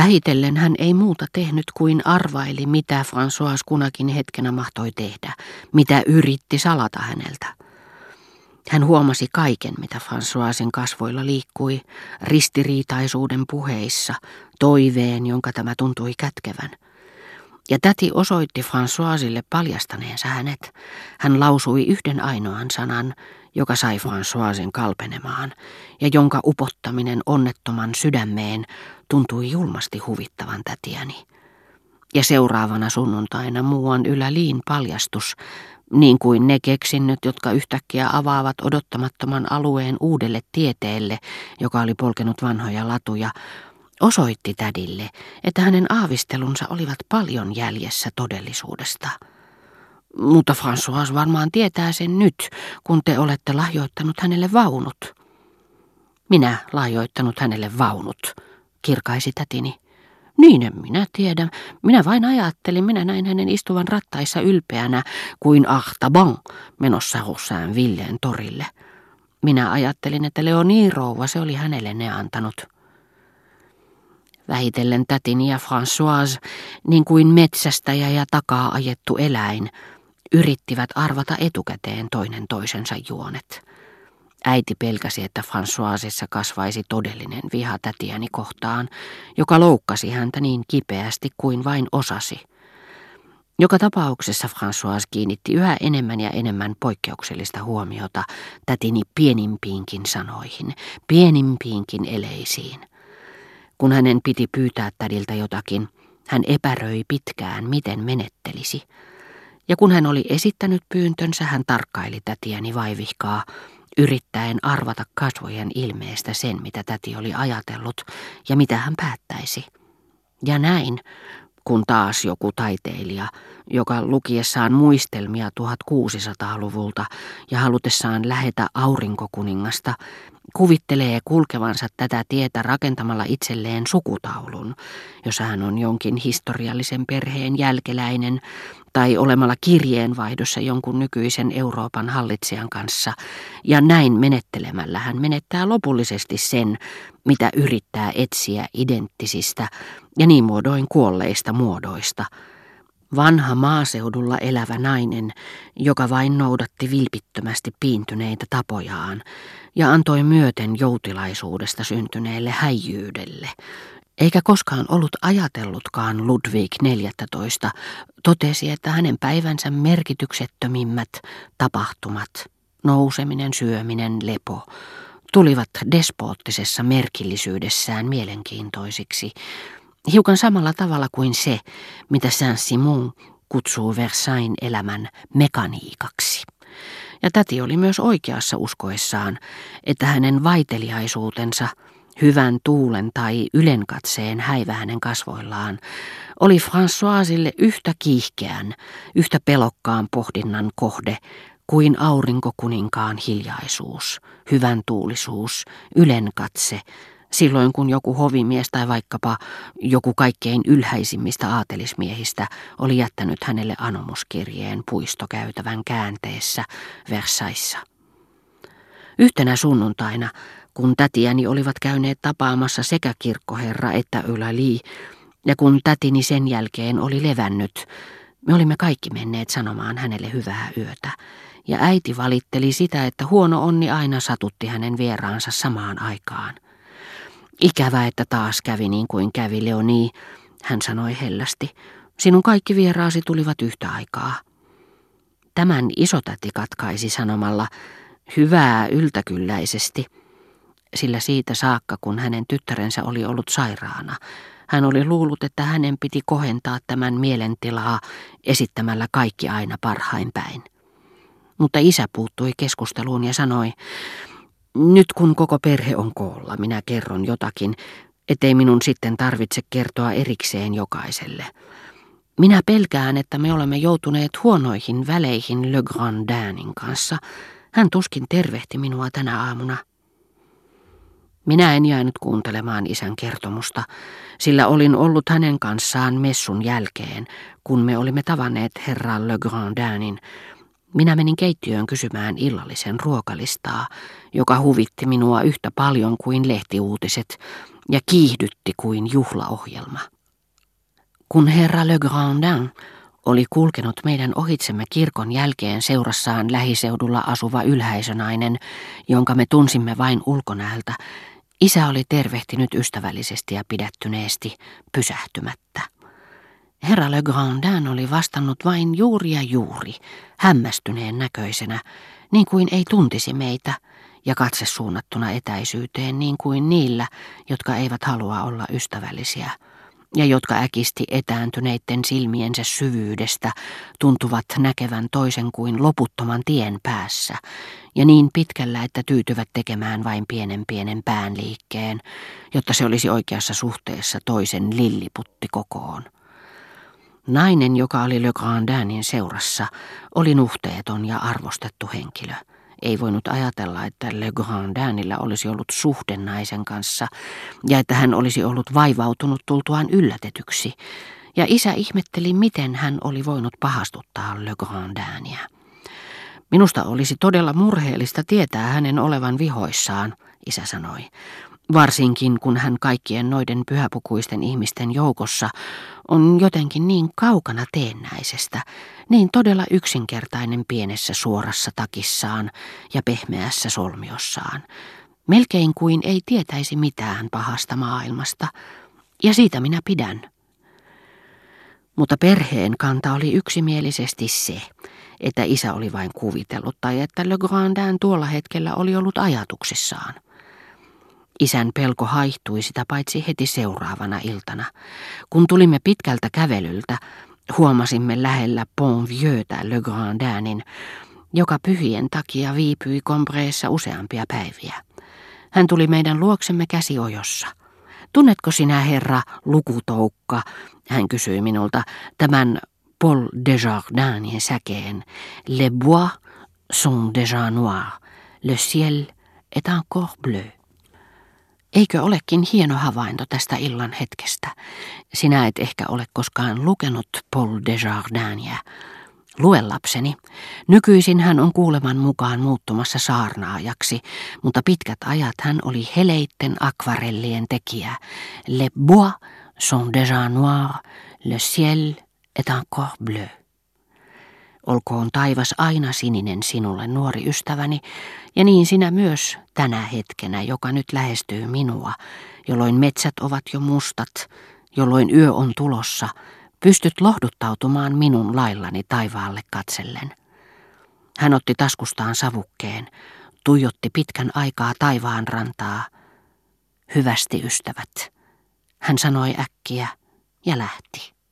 Vähitellen hän ei muuta tehnyt kuin arvaili, mitä François kunakin hetkenä mahtoi tehdä, mitä yritti salata häneltä. Hän huomasi kaiken, mitä Françoisin kasvoilla liikkui, ristiriitaisuuden puheissa, toiveen, jonka tämä tuntui kätkevän. Ja täti osoitti Françoisille paljastaneensa hänet. Hän lausui yhden ainoan sanan, joka sai Françoisin kalpenemaan, ja jonka upottaminen onnettoman sydämeen tuntui julmasti huvittavan tätiäni. Ja seuraavana sunnuntaina muuan yläliin paljastus, niin kuin ne keksinnöt, jotka yhtäkkiä avaavat odottamattoman alueen uudelle tieteelle, joka oli polkenut vanhoja latuja, osoitti tädille, että hänen aavistelunsa olivat paljon jäljessä todellisuudesta. Mutta François varmaan tietää sen nyt, kun te olette lahjoittanut hänelle vaunut. Minä lahjoittanut hänelle vaunut, kirkaisi tätini. Niin en minä tiedä. Minä vain ajattelin, minä näin hänen istuvan rattaissa ylpeänä kuin Ahtaban menossa Rossään Villeen torille. Minä ajattelin, että Leonie rouva se oli hänelle ne antanut. Vähitellen tätini ja Françoise, niin kuin metsästäjä ja takaa ajettu eläin, yrittivät arvata etukäteen toinen toisensa juonet. Äiti pelkäsi, että Françoisissa kasvaisi todellinen viha tätiäni kohtaan, joka loukkasi häntä niin kipeästi kuin vain osasi. Joka tapauksessa François kiinnitti yhä enemmän ja enemmän poikkeuksellista huomiota tätini pienimpiinkin sanoihin, pienimpiinkin eleisiin. Kun hänen piti pyytää tädiltä jotakin, hän epäröi pitkään, miten menettelisi. Ja kun hän oli esittänyt pyyntönsä, hän tarkkaili tätiäni vaivihkaa, yrittäen arvata kasvojen ilmeestä sen, mitä täti oli ajatellut ja mitä hän päättäisi. Ja näin, kun taas joku taiteilija, joka lukiessaan muistelmia 1600-luvulta ja halutessaan lähetä aurinkokuningasta, kuvittelee kulkevansa tätä tietä rakentamalla itselleen sukutaulun, jossa hän on jonkin historiallisen perheen jälkeläinen tai olemalla kirjeenvaihdossa jonkun nykyisen Euroopan hallitsijan kanssa, ja näin menettelemällä hän menettää lopullisesti sen, mitä yrittää etsiä identtisistä ja niin muodoin kuolleista muodoista – Vanha maaseudulla elävä nainen, joka vain noudatti vilpittömästi piintyneitä tapojaan ja antoi myöten joutilaisuudesta syntyneelle häijyydelle, eikä koskaan ollut ajatellutkaan Ludwig 14, totesi, että hänen päivänsä merkityksettömimmät tapahtumat, nouseminen, syöminen, lepo, tulivat despoottisessa merkillisyydessään mielenkiintoisiksi, hiukan samalla tavalla kuin se, mitä Saint-Simon kutsuu Versailles elämän mekaniikaksi. Ja täti oli myös oikeassa uskoessaan, että hänen vaiteliaisuutensa, hyvän tuulen tai ylenkatseen häivä hänen kasvoillaan, oli Françoisille yhtä kiihkeän, yhtä pelokkaan pohdinnan kohde kuin aurinkokuninkaan hiljaisuus, hyvän tuulisuus, ylenkatse, silloin kun joku hovimies tai vaikkapa joku kaikkein ylhäisimmistä aatelismiehistä oli jättänyt hänelle anomuskirjeen puistokäytävän käänteessä Versaissa. Yhtenä sunnuntaina, kun tätiäni olivat käyneet tapaamassa sekä kirkkoherra että Yläli, ja kun tätini sen jälkeen oli levännyt, me olimme kaikki menneet sanomaan hänelle hyvää yötä, ja äiti valitteli sitä, että huono onni aina satutti hänen vieraansa samaan aikaan. Ikävä, että taas kävi niin kuin kävi Leoni, hän sanoi hellästi. Sinun kaikki vieraasi tulivat yhtä aikaa. Tämän isotäti katkaisi sanomalla hyvää yltäkylläisesti, sillä siitä saakka, kun hänen tyttärensä oli ollut sairaana, hän oli luullut, että hänen piti kohentaa tämän mielentilaa esittämällä kaikki aina parhain päin. Mutta isä puuttui keskusteluun ja sanoi, nyt kun koko perhe on koolla, minä kerron jotakin, ettei minun sitten tarvitse kertoa erikseen jokaiselle. Minä pelkään, että me olemme joutuneet huonoihin väleihin Le Grandinin kanssa. Hän tuskin tervehti minua tänä aamuna. Minä en jäänyt kuuntelemaan isän kertomusta, sillä olin ollut hänen kanssaan messun jälkeen, kun me olimme tavanneet herra Le Grandinin, minä menin keittiöön kysymään illallisen ruokalistaa, joka huvitti minua yhtä paljon kuin lehtiuutiset, ja kiihdytti kuin juhlaohjelma. Kun herra Le Grandin oli kulkenut meidän ohitsemme kirkon jälkeen seurassaan lähiseudulla asuva ylhäisönainen, jonka me tunsimme vain ulkonäöltä, isä oli tervehtinyt ystävällisesti ja pidättyneesti, pysähtymättä. Herra Le Grandin oli vastannut vain juuri ja juuri, hämmästyneen näköisenä, niin kuin ei tuntisi meitä, ja katse suunnattuna etäisyyteen niin kuin niillä, jotka eivät halua olla ystävällisiä ja jotka äkisti etääntyneiden silmiensä syvyydestä tuntuvat näkevän toisen kuin loputtoman tien päässä, ja niin pitkällä, että tyytyvät tekemään vain pienen pienen päänliikkeen, jotta se olisi oikeassa suhteessa toisen lilliputti kokoon. Nainen, joka oli Le Grandinin seurassa, oli nuhteeton ja arvostettu henkilö. Ei voinut ajatella, että Le Grandinillä olisi ollut suhde naisen kanssa ja että hän olisi ollut vaivautunut tultuaan yllätetyksi. Ja isä ihmetteli, miten hän oli voinut pahastuttaa Le Grandinia. Minusta olisi todella murheellista tietää hänen olevan vihoissaan, isä sanoi varsinkin kun hän kaikkien noiden pyhäpukuisten ihmisten joukossa on jotenkin niin kaukana teennäisestä, niin todella yksinkertainen pienessä suorassa takissaan ja pehmeässä solmiossaan, melkein kuin ei tietäisi mitään pahasta maailmasta, ja siitä minä pidän. Mutta perheen kanta oli yksimielisesti se, että isä oli vain kuvitellut tai että Le Grandin tuolla hetkellä oli ollut ajatuksissaan. Isän pelko haihtui sitä paitsi heti seuraavana iltana. Kun tulimme pitkältä kävelyltä, huomasimme lähellä Pont Vieuxtä Le Grandinin, joka pyhien takia viipyi Combreessa useampia päiviä. Hän tuli meidän luoksemme käsiojossa. Tunnetko sinä, herra, lukutoukka, hän kysyi minulta, tämän Paul Desjardinsin säkeen. Les bois sont déjà noirs, le ciel est encore bleu. Eikö olekin hieno havainto tästä illan hetkestä? Sinä et ehkä ole koskaan lukenut Paul Desjardinia. Lue lapseni. Nykyisin hän on kuuleman mukaan muuttumassa saarnaajaksi, mutta pitkät ajat hän oli heleitten akvarellien tekijä. Le bois sont déjà noirs, le ciel est encore bleu. Olkoon taivas aina sininen sinulle, nuori ystäväni, ja niin sinä myös tänä hetkenä, joka nyt lähestyy minua, jolloin metsät ovat jo mustat, jolloin yö on tulossa, pystyt lohduttautumaan minun laillani taivaalle katsellen. Hän otti taskustaan savukkeen, tuijotti pitkän aikaa taivaan rantaa. Hyvästi ystävät, hän sanoi äkkiä ja lähti.